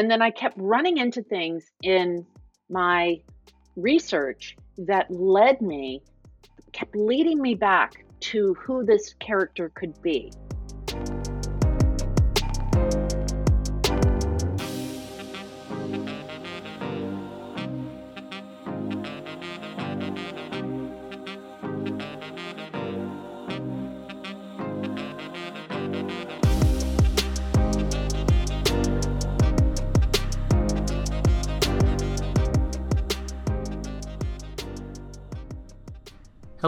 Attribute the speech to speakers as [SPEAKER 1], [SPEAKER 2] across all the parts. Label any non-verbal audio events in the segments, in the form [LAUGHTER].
[SPEAKER 1] And then I kept running into things in my research that led me, kept leading me back to who this character could be.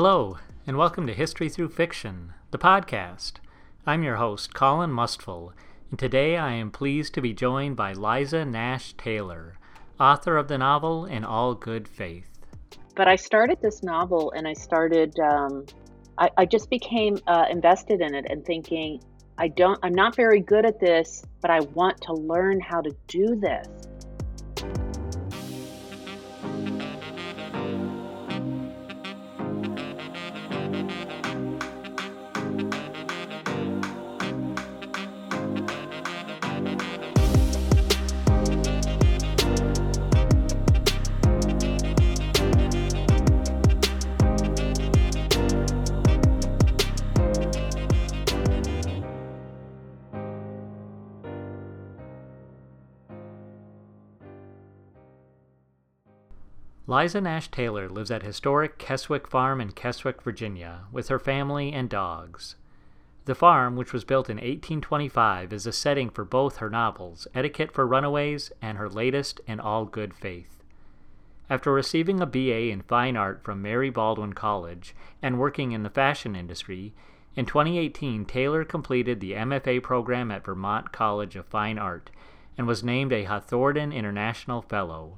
[SPEAKER 2] Hello, and welcome to History Through Fiction, the podcast. I'm your host, Colin Mustful, and today I am pleased to be joined by Liza Nash Taylor, author of the novel In All Good Faith.
[SPEAKER 1] But I started this novel and I started, um, I, I, just became uh, invested in it and thinking, I don't, I'm not very good at this, but I want to learn how to do this.
[SPEAKER 2] Liza Nash Taylor lives at historic Keswick Farm in Keswick, Virginia, with her family and dogs. The farm, which was built in 1825, is a setting for both her novels, Etiquette for Runaways and her latest, In All Good Faith. After receiving a BA in Fine Art from Mary Baldwin College and working in the fashion industry, in 2018 Taylor completed the MFA program at Vermont College of Fine Art and was named a Hawthornden International Fellow.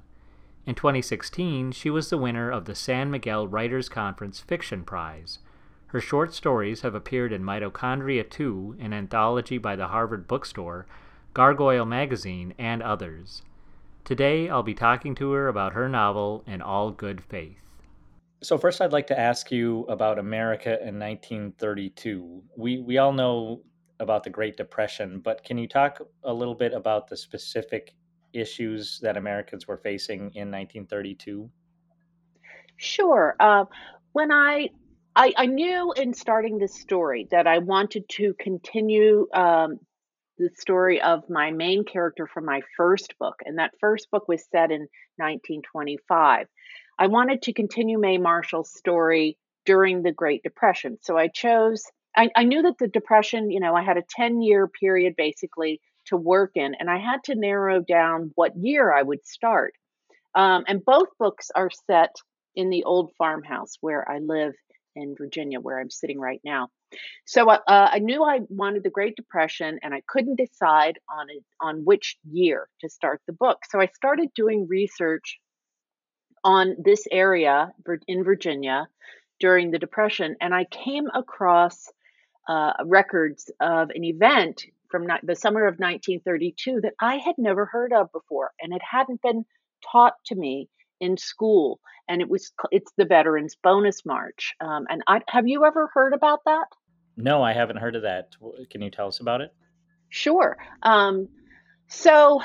[SPEAKER 2] In 2016, she was the winner of the San Miguel Writers Conference Fiction Prize. Her short stories have appeared in Microchondria 2, an anthology by the Harvard Bookstore, Gargoyle Magazine, and others. Today, I'll be talking to her about her novel, In All Good Faith. So, first, I'd like to ask you about America in 1932. We, we all know about the Great Depression, but can you talk a little bit about the specific issues that Americans were facing in 1932?
[SPEAKER 1] Sure. Uh, when I, I, I knew in starting this story that I wanted to continue um, the story of my main character from my first book, and that first book was set in 1925. I wanted to continue Mae Marshall's story during the Great Depression, so I chose. I, I knew that the Depression, you know, I had a 10 year period basically to work in, and I had to narrow down what year I would start. Um, and both books are set in the old farmhouse where I live in Virginia, where I'm sitting right now. So uh, uh, I knew I wanted the Great Depression, and I couldn't decide on it, on which year to start the book. So I started doing research on this area in Virginia during the Depression, and I came across uh, records of an event from the summer of 1932 that I had never heard of before, and it hadn't been taught to me in school. And it was it's the Veterans Bonus March. Um, and I, have you ever heard about that?
[SPEAKER 2] No, I haven't heard of that. Can you tell us about it?
[SPEAKER 1] Sure. Um, so,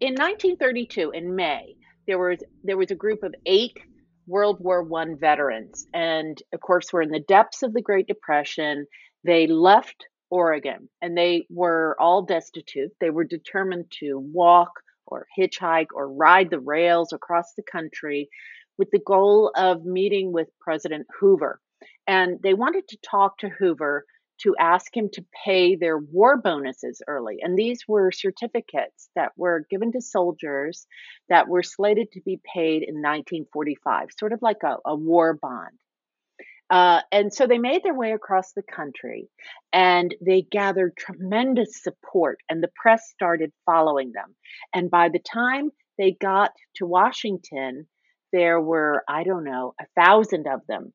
[SPEAKER 1] in 1932, in May, there was there was a group of eight World War One veterans, and of course, we're in the depths of the Great Depression. They left Oregon, and they were all destitute. They were determined to walk or hitchhike or ride the rails across the country with the goal of meeting with President Hoover. And they wanted to talk to Hoover to ask him to pay their war bonuses early. And these were certificates that were given to soldiers that were slated to be paid in 1945, sort of like a, a war bond. Uh, and so they made their way across the country and they gathered tremendous support, and the press started following them. And by the time they got to Washington, there were, I don't know, a thousand of them.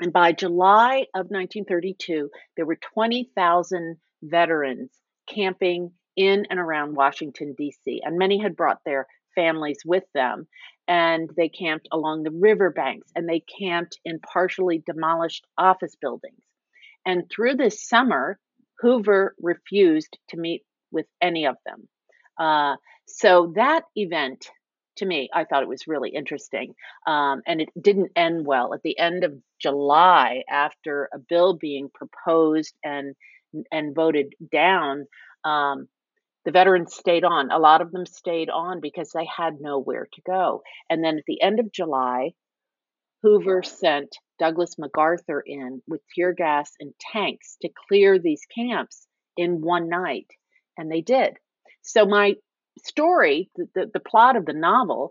[SPEAKER 1] And by July of 1932, there were 20,000 veterans camping in and around Washington, D.C., and many had brought their families with them and they camped along the riverbanks and they camped in partially demolished office buildings. And through this summer, Hoover refused to meet with any of them. Uh, so that event to me, I thought it was really interesting. Um, and it didn't end well. At the end of July, after a bill being proposed and and voted down, um, the veterans stayed on. A lot of them stayed on because they had nowhere to go. And then at the end of July, Hoover sent Douglas MacArthur in with tear gas and tanks to clear these camps in one night. And they did. So my story, the, the, the plot of the novel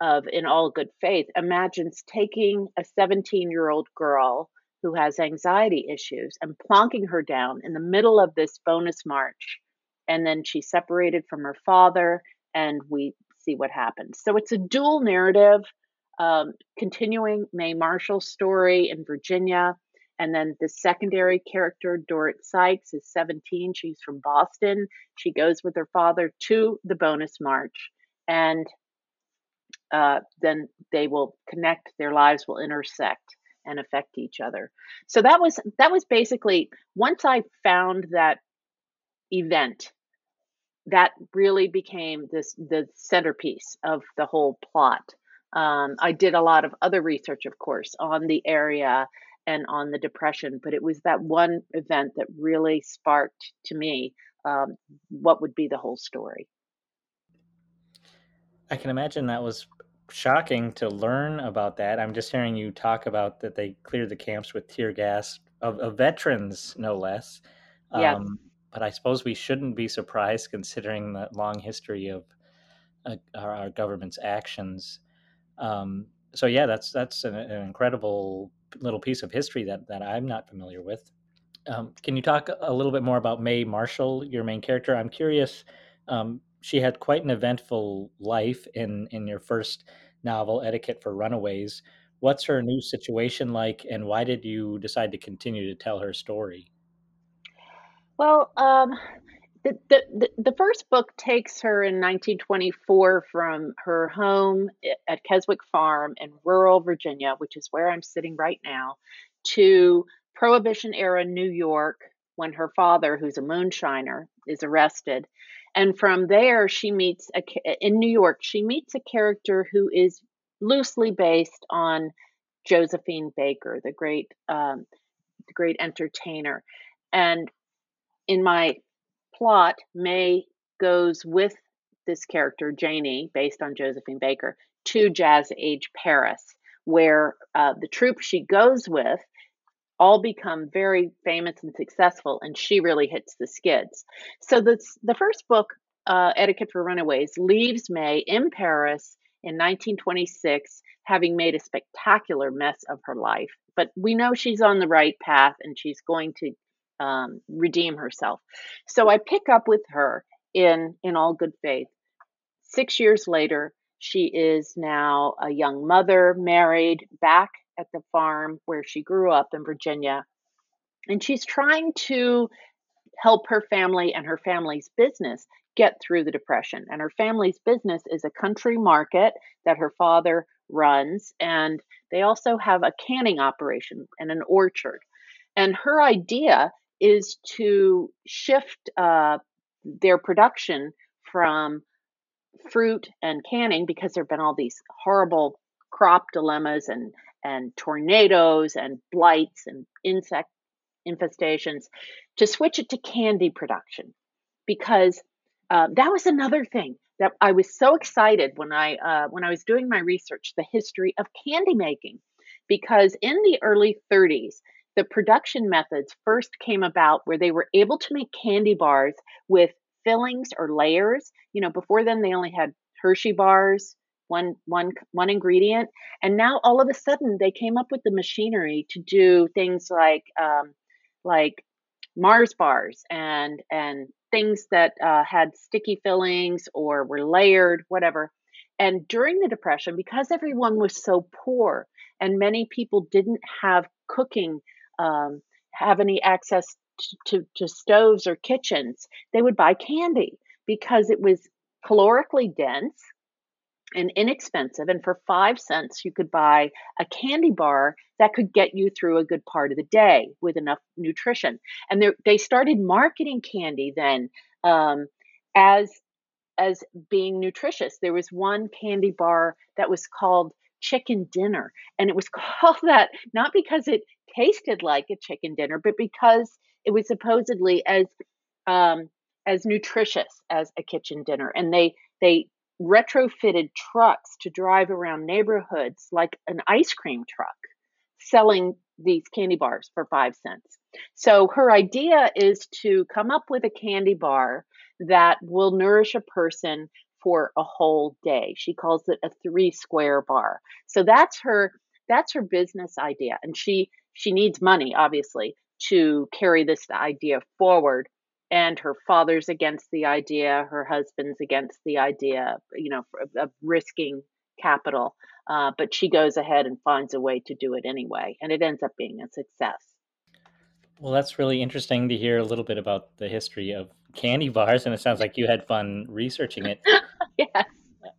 [SPEAKER 1] of In All Good Faith, imagines taking a 17 year old girl who has anxiety issues and plonking her down in the middle of this bonus march. And then she separated from her father, and we see what happens. So it's a dual narrative, um, continuing Mae Marshall's story in Virginia and then the secondary character, Dorrit Sykes, is 17. She's from Boston. She goes with her father to the bonus march, and uh, then they will connect. Their lives will intersect and affect each other. So that was that was basically once I found that event, that really became this the centerpiece of the whole plot. Um, I did a lot of other research, of course, on the area and on the depression, but it was that one event that really sparked to me um, what would be the whole story.
[SPEAKER 2] I can imagine that was shocking to learn about that. I'm just hearing you talk about that they cleared the camps with tear gas of, of veterans, no less.
[SPEAKER 1] Yes.
[SPEAKER 2] But I suppose we shouldn't be surprised considering the long history of uh, our, our, government's actions. Um, so yeah, that's that's an, an, incredible little piece of history that that I'm not familiar with. Um, can you talk a little bit more about Mae Marshall, your main character? I'm curious. Um, she had quite an eventful life in in your first novel, Etiquette for Runaways. What's her new situation like, and why did you decide to continue to tell her story?
[SPEAKER 1] Well, um, the, the, the first book takes her in 1924 from her home at Keswick Farm in rural Virginia, which is where I'm sitting right now, to Prohibition era New York when her father, who's a moonshiner, is arrested. And from there, she meets a, in New York, she meets a character who is loosely based on Josephine Baker, the great, um, the great entertainer. And in my plot, May goes with this character, Janie, based on Josephine Baker, to Jazz Age Paris, where uh, the troupe she goes with all become very famous and successful, and she really hits the skids. So the the first book, uh, Etiquette for Runaways, leaves May in Paris in 1926, having made a spectacular mess of her life. But we know she's on the right path, and she's going to um, redeem herself. So I pick up with her in in all good faith. Six years later, she is now a young mother, married, back at the farm where she grew up in Virginia, and she's trying to help her family and her family's business get through the depression. And her family's business is a country market that her father runs, and they also have a canning operation and an orchard. And her idea is to shift uh, their production from fruit and canning because there have been all these horrible crop dilemmas and and tornadoes and blights and insect infestations to switch it to candy production. Because uh, that was another thing that I was so excited when I uh, when I was doing my research the history of candy making. Because in the early 30s the production methods first came about where they were able to make candy bars with fillings or layers. You know, before then they only had Hershey bars, one one one ingredient, and now all of a sudden they came up with the machinery to do things like um, like Mars bars and and things that uh, had sticky fillings or were layered, whatever. And during the Depression, because everyone was so poor and many people didn't have cooking um, have any access to, to, to stoves or kitchens, they would buy candy because it was calorically dense and inexpensive. And for five cents, you could buy a candy bar that could get you through a good part of the day with enough nutrition. And they started marketing candy then um, as as being nutritious. There was one candy bar that was called chicken dinner, and it was [LAUGHS] called that not because it tasted like a chicken dinner, but because it was supposedly as um, as nutritious as a kitchen dinner. And they they retrofitted trucks to drive around neighborhoods like an ice cream truck, selling these candy bars for five cents. So her idea is to come up with a candy bar that will nourish a person for a whole day. She calls it a three square bar. So that's her that's her business idea and she she needs money obviously to carry this idea forward. And her father's against the idea her husband's against the idea you know of risking capital. Uh, but she goes ahead and finds a way to do it anyway and it ends up being a success.
[SPEAKER 2] Well that's really interesting to hear a little bit about the history of candy bars and it sounds like you had fun researching it. [LAUGHS]
[SPEAKER 1] Yes.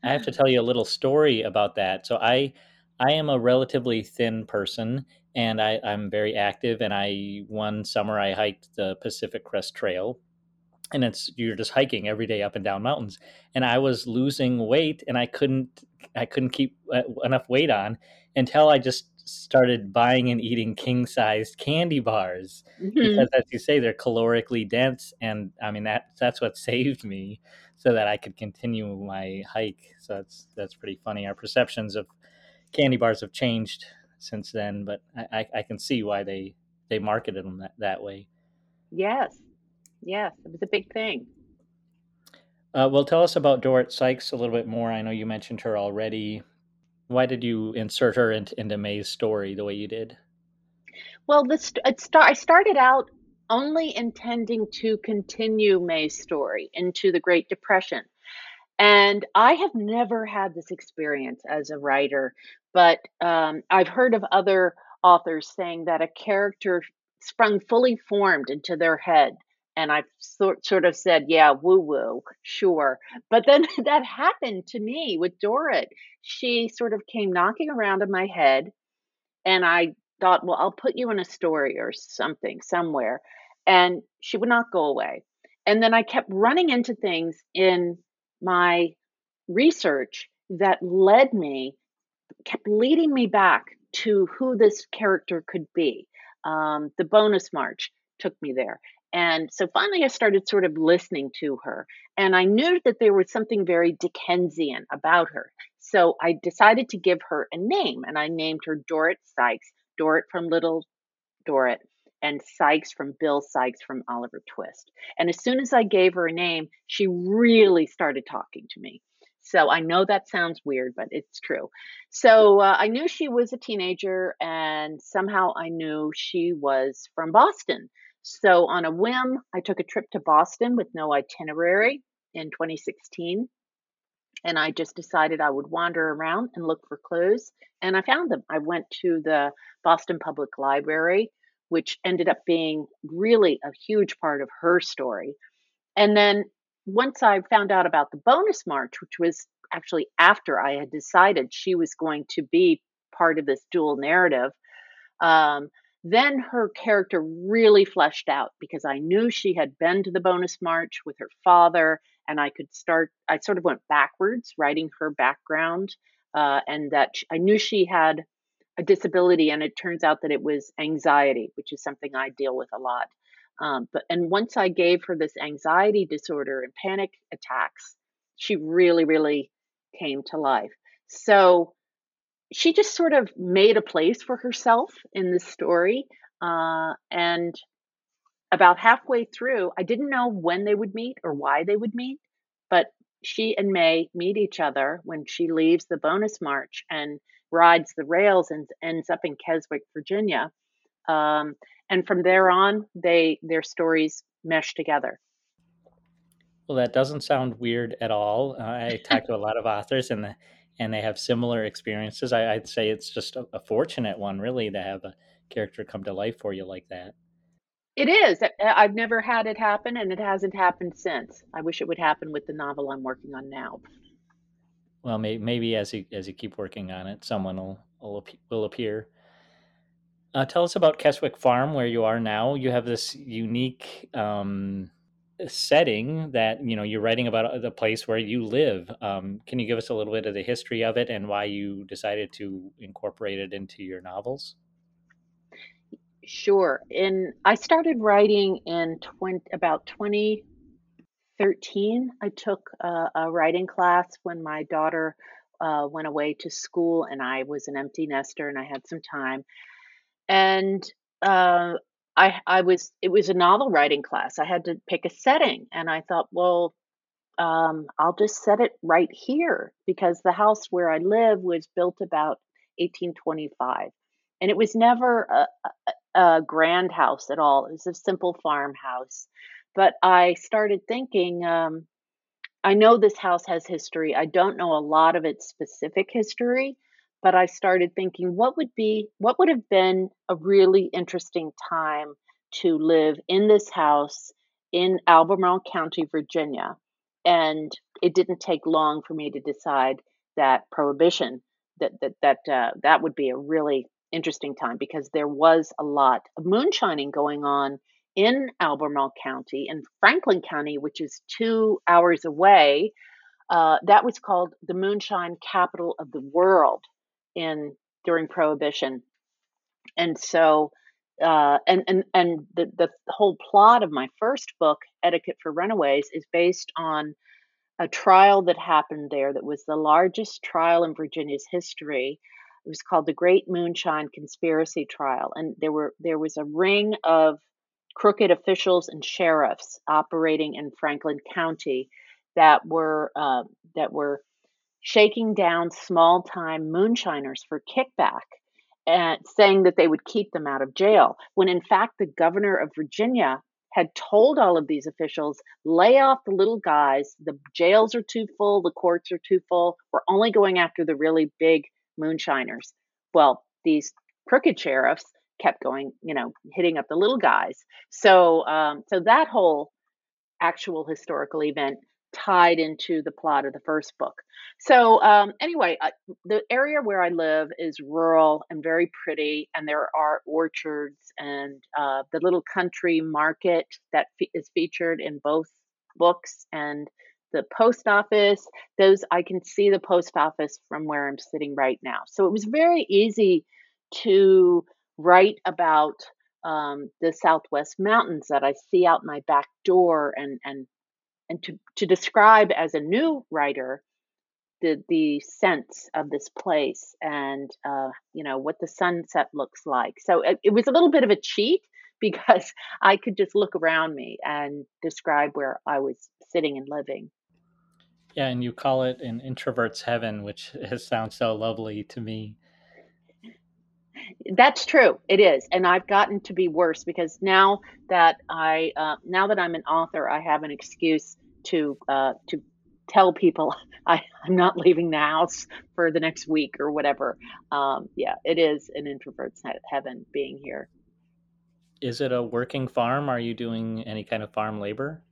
[SPEAKER 2] I have to tell you a little story about that. So i i am a relatively thin person and I, I'm very active. And I one summer I hiked the Pacific Crest Trail, and it's you're just hiking every day up and down mountains. And I was losing weight, and I couldn't I couldn't keep uh, enough weight on until I just started buying and eating king sized candy bars mm-hmm. because, as you say, they're calorically dense. And I mean that that's what [LAUGHS] saved me so that I could continue my hike. So that's that's pretty funny. Our perceptions of candy bars have changed since then, but I, I can see why they they marketed them that, that way.
[SPEAKER 1] Yes, yes, it was a big thing.
[SPEAKER 2] Uh, well, tell us about Dorrit Sykes a little bit more. I know you mentioned her already. Why did you insert her into, into May's story the way you did?
[SPEAKER 1] Well, this it start, I started out only intending to continue May's story into the Great Depression. And I have never had this experience as a writer, but um, I've heard of other authors saying that a character sprung fully formed into their head. And I've sort, sort of said, yeah, woo woo, sure. But then [LAUGHS] that happened to me with Dorrit. She sort of came knocking around in my head. And I thought, well, I'll put you in a story or something somewhere. And she would not go away. And then I kept running into things in my research that led me, kept leading me back to who this character could be. Um, the bonus march took me there. And so finally, I started sort of listening to her, and I knew that there was something very Dickensian about her. So I decided to give her a name, and I named her Dorrit Sykes, Dorrit from Little Dorrit and Sykes from Bill Sikes from Oliver Twist. And as soon as I gave her a name, she really started talking to me. So I know that sounds weird, but it's true. So uh, I knew she was a teenager, and somehow I knew she was from Boston. So on a whim, I took a trip to Boston with no itinerary in 2016. And I just decided I would wander around and look for clues. And I found them. I went to the Boston Public Library which ended up being really a huge part of her story. And then once I found out about the bonus march, which was actually after I had decided she was going to be part of this dual narrative, um, then her character really fleshed out because I knew she had been to the bonus march with her father, and I could start. I sort of went backwards, writing her background, uh, and that I knew she had a disability and it turns out that it was anxiety which is something i deal with a lot. Um, but and once i gave her this anxiety disorder and panic attacks she really really came to life. So she just sort of made a place for herself in this story uh, and about halfway through i didn't know when they would meet or why they would meet but she and may meet each other when she leaves the bonus march and rides the rails and ends up in Keswick, Virginia. Um, and from there on, they their stories mesh together.
[SPEAKER 2] Well, that doesn't sound weird at all. Uh, I talk to a lot of [LAUGHS] authors, and the, and they have similar experiences. I, would say it's just a, a, fortunate one, really, to have a character come to life for you like that.
[SPEAKER 1] It is. I've never had it happen, and it hasn't happened since. I wish it would happen with the novel I'm working on now
[SPEAKER 2] well, may, maybe as you as you keep working on it, someone will will, will appear. Uh, tell us about Keswick Farm, where you are now. You have this unique um, setting that you know you're writing about the place where you live. Um, can you give us a little bit of the history of it and why you decided to incorporate it into your novels?
[SPEAKER 1] Sure. And I started writing in 20, about 2013. I took a, a writing class when my daughter uh, went away to school, and I was an empty nester, and I had some time. And uh, I I was it was a novel writing class. I had to pick a setting, and I thought, well, um, I'll just set it right here because the house where I live was built about 1825, and it was never a grand house at all. It was a simple farmhouse. But I started thinking, um, I know this house has history. I don't know a lot of its specific history, but I started thinking what would be what would have been a really interesting time to live in this house in Albemarle County, Virginia. And it didn't take long for me to decide that prohibition that that that uh, that would be a really interesting time because there was a lot of moonshining going on in Albemarle County and Franklin County, which is two hours away. Uh, that was called the moonshine capital of the world in during Prohibition, and so uh, and and and the the whole plot of my first book, Etiquette for Runaways, is based on a trial that happened there that was the largest trial in Virginia's history. It was called the Great Moonshine Conspiracy Trial, and there were there was a ring of crooked officials and sheriffs operating in Franklin County that were uh, that were shaking down small time moonshiners for kickback and saying that they would keep them out of jail when in fact the governor of Virginia had told all of these officials lay off the little guys. The jails are too full. The courts are too full. We're only going after the really big moonshiners well these crooked sheriffs kept going you know hitting up the little guys so um, so that whole actual historical event tied into the plot of the first book. So, um, anyway, the area where I live is rural and very pretty, and there are orchards and uh, the little country market that fe- is featured in both books and the post office. Those I can see the post office from where I'm sitting right now. So it was very easy to write about um, the Southwest Mountains that I see out my back door and and and to, to describe as a new writer the the sense of this place and uh, you know what the sunset looks like. So it, it, was a little bit of a cheat [LAUGHS] because I could just look around me and describe where I was sitting and living.
[SPEAKER 2] Yeah, and you call it an introvert's heaven, which [LAUGHS] has, sounds so lovely to me.
[SPEAKER 1] That's true. It is, and I've gotten to be worse because now that I uh, now that I'm an author, I have an excuse to uh, to tell people [LAUGHS] I, I'm not leaving the house for the next week or whatever. Um, yeah, it is an introvert's heaven being here.
[SPEAKER 2] Is it a working farm? Are you doing any kind of farm labor?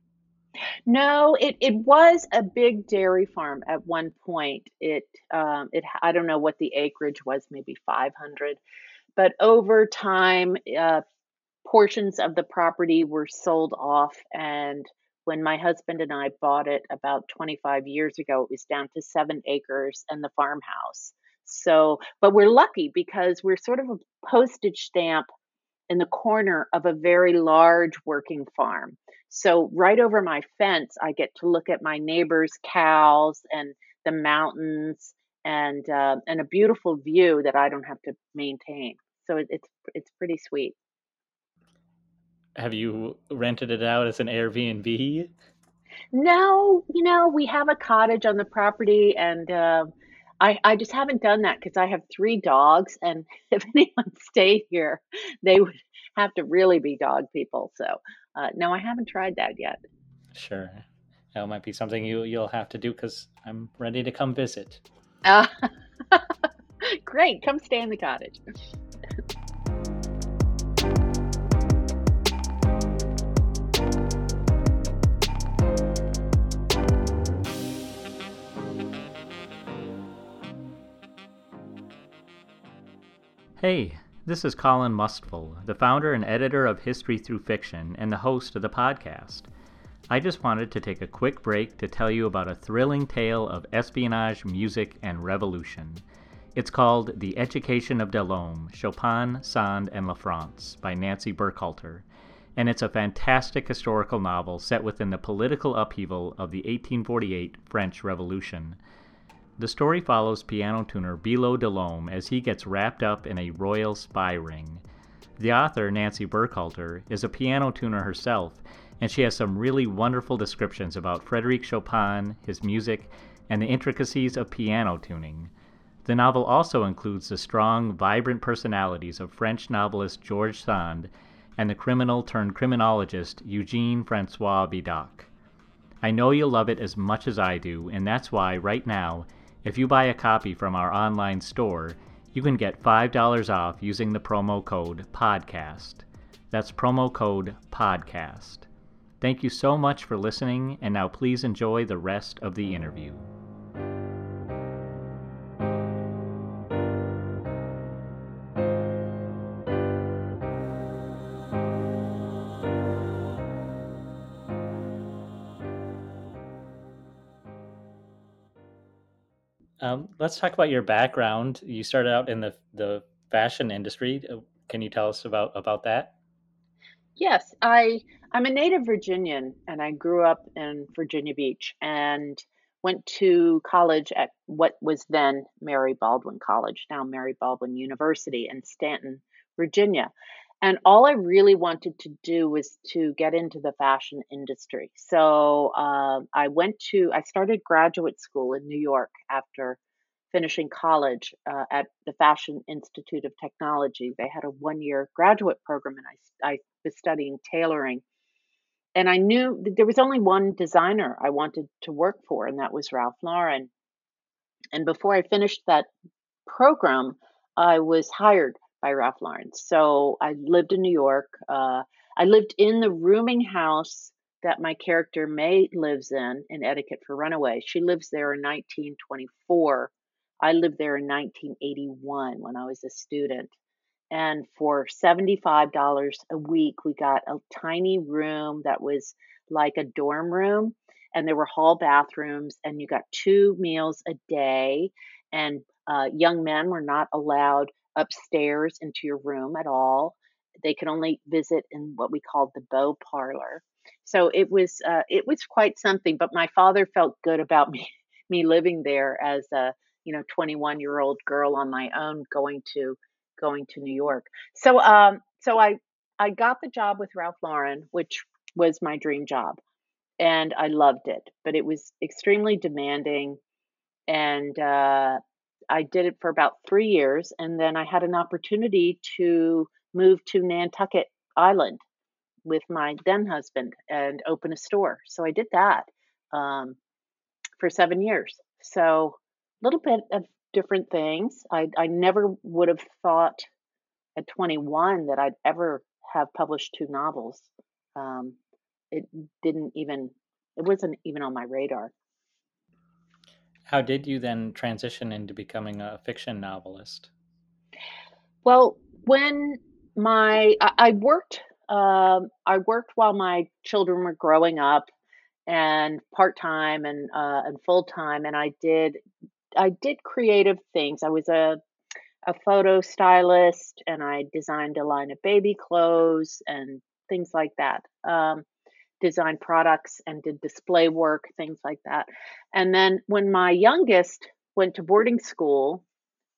[SPEAKER 1] No, it, it was a big dairy farm at one point. It um, it I don't know what the acreage was, maybe 500, but over time, uh, portions of the property were sold off and when my husband and I bought it about 25 years ago, it was down to seven acres and the farmhouse. So, but we're lucky because we're sort of a postage stamp in the corner of a very large working farm. So, right over my fence, I get to look at my neighbor's cows and the mountains and uh, and a beautiful view that I don't have to maintain. So it, it's it's pretty sweet
[SPEAKER 2] have you rented it out as an Airbnb?
[SPEAKER 1] No, you know, we have a cottage on the property, and uh, I I just haven't done that because I have three dogs, and [LAUGHS] if anyone stayed here, they would have to really be dog people. So uh, no, I haven't tried that yet.
[SPEAKER 2] Sure, that might be something you you'll have to do because I'm ready to come visit.
[SPEAKER 1] Uh, [LAUGHS] great, come stay in the cottage. [LAUGHS]
[SPEAKER 2] Hey, this is Colin Mustful, the founder and editor of History Through Fiction and the host of the podcast. I just wanted to take a quick break to tell you about a thrilling tale of espionage, music, and revolution. It's called The Education of Delhomme Chopin, Sand, and La France by Nancy Burkhalter, and it's a fantastic historical novel set within the political upheaval of the 1848 French Revolution. The story follows piano tuner Billaud Delhomme as he gets wrapped up in a royal spy ring. The author, Nancy Burkhalter, is a piano tuner herself, and she has some really wonderful descriptions about Frederic Chopin, his music, and the intricacies of piano tuning. The novel also includes the strong, vibrant personalities of French novelist George Sand and the criminal turned criminologist Eugene Francois Vidocq. I know you'll love it as much as I do, and that's why, right now, if you buy a copy from our online store, you can get $5 off using the promo code PODCAST. That's promo code PODCAST. Thank you so much for listening, and now please enjoy the rest of the interview. Let's talk about your background. You started out in the the fashion industry. Uh, can you tell us about about that?
[SPEAKER 1] Yes, I I'm a native Virginian and I grew up in Virginia Beach and went to college at what was then Mary Baldwin College, now Mary Baldwin University in Staunton, Virginia. And all I really wanted to do was to get into the fashion industry. So uh, I went to, I started graduate school in New York after finishing college uh, at the Fashion Institute of Technology. They had a one year graduate program, and I, I was studying tailoring. And I knew there was only one designer I wanted to work for, and that was Ralph Lauren. And before I finished that program, I was hired by Ralph Lauren. So I lived in New York. Uh, I lived in the rooming house that my character May lives in in Etiquette for Runaway. She lives there in 1924. I lived there in 1981 when I was a student. And for $75 a week, we got a tiny room that was like a dorm room. And there were hall bathrooms, and you got two meals a day. And uh, young men were not allowed upstairs into your room at all. They could only visit in what we called the beau parlor. So it was uh, it was quite something. But my father felt good about [LAUGHS] me me living there as a you know 21 year old girl on my own going to going to New York. So um so I I got the job with Ralph Lauren, which was my dream job, and I loved it. But it was extremely demanding, and uh, I did it for about three years, and then I had an opportunity to move to Nantucket Island with my then husband and open a store. So I did that um, for seven years. So little bit of different things. I, I never would have thought at 21 that I'd ever have published two novels. Um, it didn't even, it wasn't even on my radar.
[SPEAKER 2] How did you then transition into becoming a fiction novelist?
[SPEAKER 1] Well, when my I, I worked, um, I worked while my children were growing up, and part time and uh, and full time, and I did I did creative things. I was a a photo stylist, and I designed a line of baby clothes and things like that. Um, designed products and did display work, things like that. And then when my youngest went to boarding school,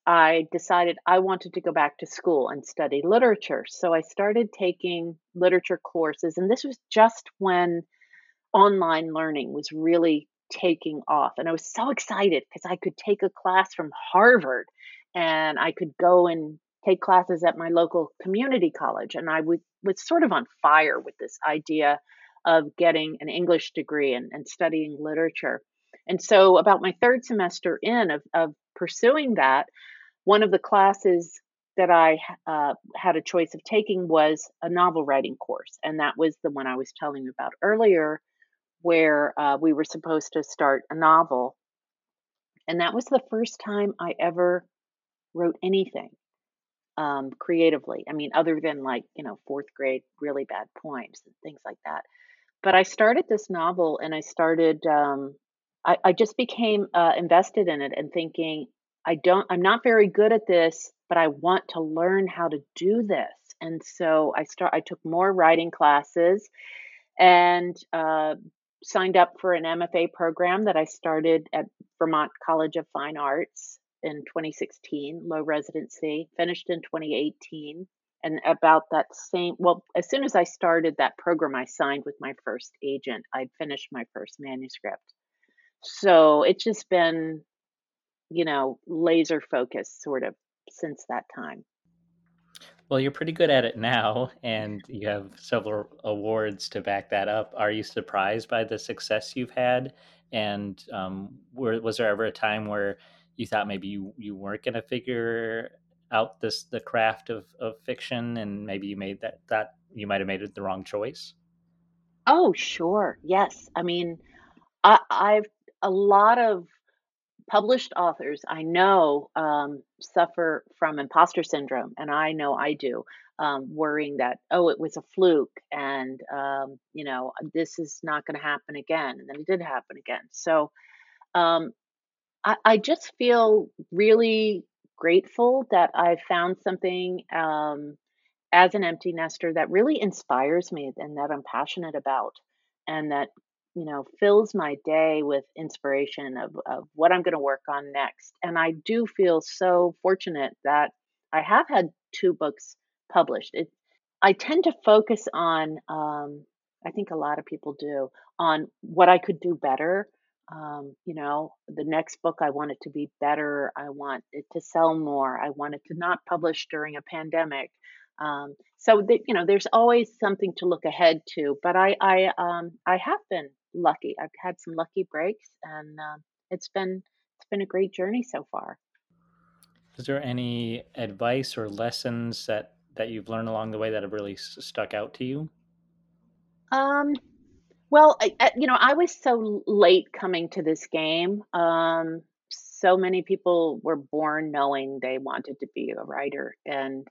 [SPEAKER 1] I decided I wanted to go back to school and study literature. So I started taking literature courses, and this was just when online learning was really taking off. And I was so excited because I could take a class from Harvard and I could go and take classes at my local community college. And I would, was sort of on fire with this idea of getting an English degree and, and studying literature. And so, about my third semester in of, of pursuing that, one of the classes that I uh, had a choice of taking was a novel writing course. And that was the one I was telling you about earlier, where uh, we were supposed to start a novel. And that was the first time I ever wrote anything um, creatively. I mean, other than like, you know, fourth grade, really bad poems and things like that. but I started this novel and I started, um, I, I just became uh, invested in it and thinking, I don't, I'm not very good at this, but I want to learn how to do this. And so I start, I took more writing classes and uh, signed up for an MFA program that I started at Vermont College of Fine Arts in 2016, low residency, finished in 2018 and about that same well as soon as i started that program i signed with my first agent. I'd finished my first manuscript. So it's just been you know laser focused sort of since that time
[SPEAKER 2] well you're pretty good at it now [LAUGHS] and you have several awards to back that up. Are you surprised by the success you've had? And um, were, was there ever a time where you thought maybe you, you weren't going to figure out this the craft of, of fiction and maybe you made that that you might have made it the wrong choice?
[SPEAKER 1] Oh sure yes. I mean I, i've a lot of published authors i know um, suffer from imposter syndrome and i know i do um, worrying that oh it was a fluke and um, you know this is not going to happen again and then it did happen again. So um, I, I just feel really grateful that I found something um, as an empty nester that really inspires me and that I'm passionate about, and that you know fills my day with inspiration of, of what I'm going to work on next. And I do feel so fortunate that I have had two books published. It, I tend to focus on, um, I think a lot of people do, on what I could do better um, you know, the next book, I want it to be better. I want it to sell more. I want it to not publish during a pandemic. Um, so that you know, there's always something to look ahead to. But I, I, um, I have been lucky. I've had some lucky breaks, and uh, it's been it's been a great journey so far.
[SPEAKER 2] Is there any advice or lessons that that you've learned along the way that have really stuck out to you?
[SPEAKER 1] Um, well, I, I, you know, I was so late coming to this game. Um, so many people were born knowing they wanted to be a writer, and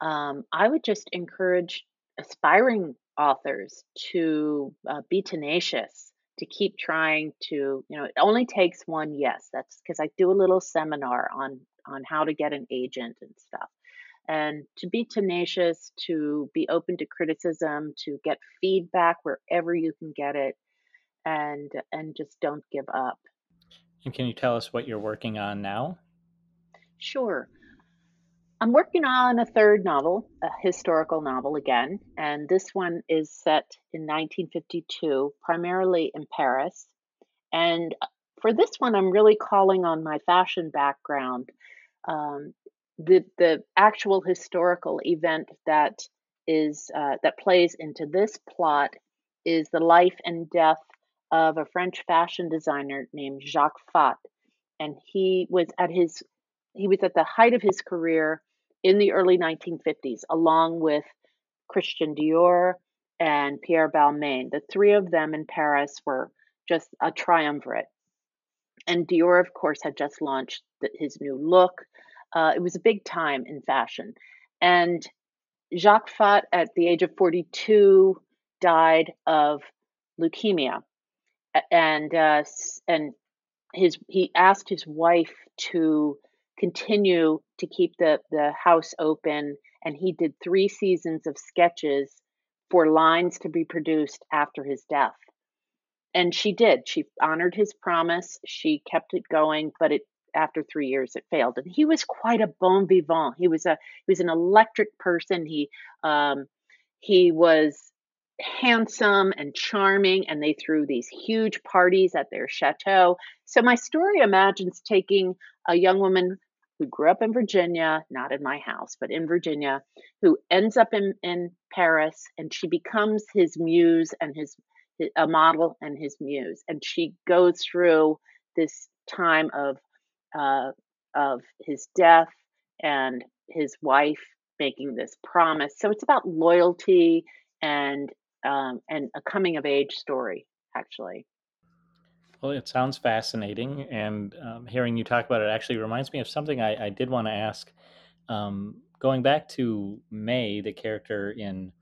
[SPEAKER 1] um, I would just encourage aspiring authors to uh, be tenacious, to keep trying to, you know, it only takes one yes. That's because I do a little seminar on on how to get an agent and stuff and to be tenacious, to be open to criticism, to get feedback wherever you can get it, and and just don't give up.
[SPEAKER 2] And can you tell us what you're working on now?
[SPEAKER 1] Sure. I'm working on a third novel, a historical novel again, and this one is set in 1952, primarily in Paris. And for this one, I'm really calling on my fashion background. Um, the the actual historical event that is uh, that plays into this plot is the life and death of a French fashion designer named Jacques Fath, and he was at his he was at the height of his career in the early 1950s, along with Christian Dior and Pierre Balmain. The three of them in Paris were just a triumvirate. And Dior, of course, had just launched his new look. Uh, it was a big time in fashion. And Jacques Fath, at the age of 42, died of leukemia. And, uh, and his, he asked his wife to continue to keep the, the house open. And he did three seasons of sketches for lines to be produced after his death. And she did. She honored his promise. She kept it going, but it after three years it failed and he was quite a bon vivant he was a he was an electric person he um he was handsome and charming and they threw these huge parties at their chateau so my story imagines taking a young woman who grew up in Virginia, not in my house, but in Virginia, who ends up in, in Paris and she becomes his muse and his, a model and his muse. And she goes through this time of uh, of his death and his wife making this promise. So it's about loyalty and um, and a coming of age story, actually.
[SPEAKER 2] Well, it sounds fascinating, and um, hearing you talk about it actually reminds me of something I, I did want to ask. Um, going back to May, the character in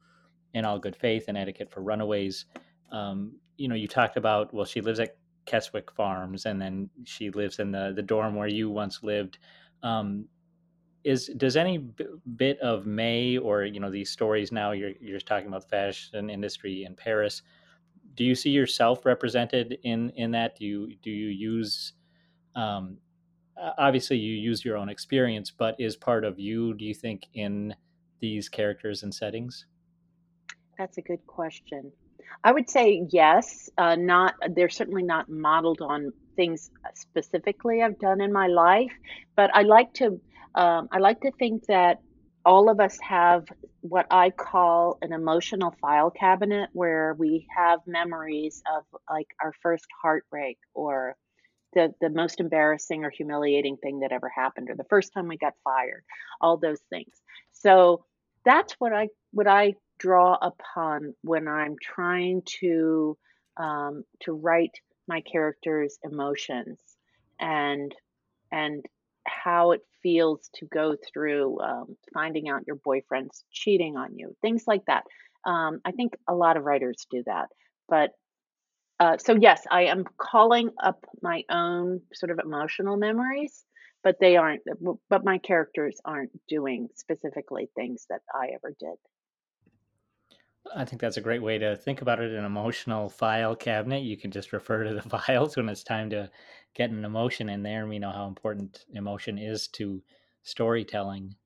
[SPEAKER 2] in All Good Faith and Etiquette for Runaways, um, you know, you talked about well, she lives at Keswick Farms, and then she lives in the the dorm where you once lived. Um, is does any b- bit of May or you know these stories now you're you're talking about the fashion industry in Paris? Do you see yourself represented in in that? Do you do you use um, obviously you use your own experience, but is part of you? Do you think in these characters and settings?
[SPEAKER 1] That's a good question. I would say yes. Uh, not they're certainly not modeled on things specifically I've done in my life, but I like to um, I like to think that all of us have what I call an emotional file cabinet where we have memories of like our first heartbreak or the the most embarrassing or humiliating thing that ever happened or the first time we got fired all those things. So that's what i what i draw upon when i'm trying to um, to write my characters emotions and and how it feels to go through um, finding out your boyfriend's cheating on you things like that um, i think a lot of writers do that but uh, so yes, I am calling up my own sort of emotional memories, but they aren't. But my characters aren't doing specifically things that I ever did.
[SPEAKER 2] I think that's a great way to think about it. An emotional file cabinet. You can just refer to the [LAUGHS] files when it's time to get an emotion in there. And we know how important emotion is to storytelling.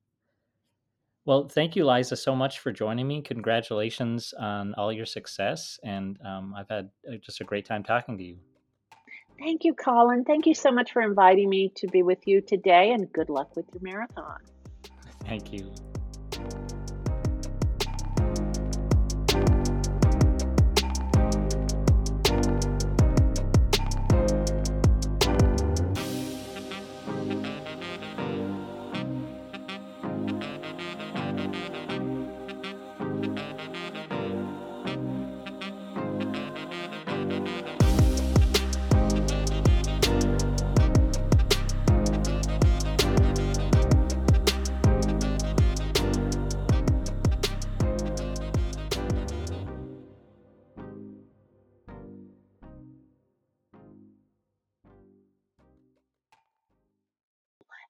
[SPEAKER 2] Well, thank you, Liza, so much for joining me. Congratulations on all your success. And um, I've had uh, just a great time talking to you.
[SPEAKER 1] Thank you, Colin. Thank you so much for inviting me to be with you today, and good luck with your marathon.
[SPEAKER 2] Thank you.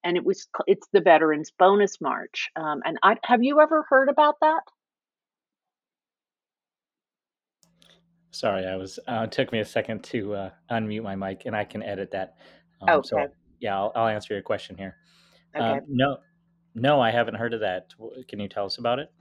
[SPEAKER 1] And it was it's the Veterans Bonus March. Um, and I have you ever heard about that?
[SPEAKER 2] Sorry, I was. Uh, it took me a second to uh, unmute my mic, and I can edit that.
[SPEAKER 1] Um, okay.
[SPEAKER 2] So yeah, I'll, I'll, answer your question here.
[SPEAKER 1] Okay.
[SPEAKER 2] Um, no, no, I haven't heard of that. Can you tell us about it?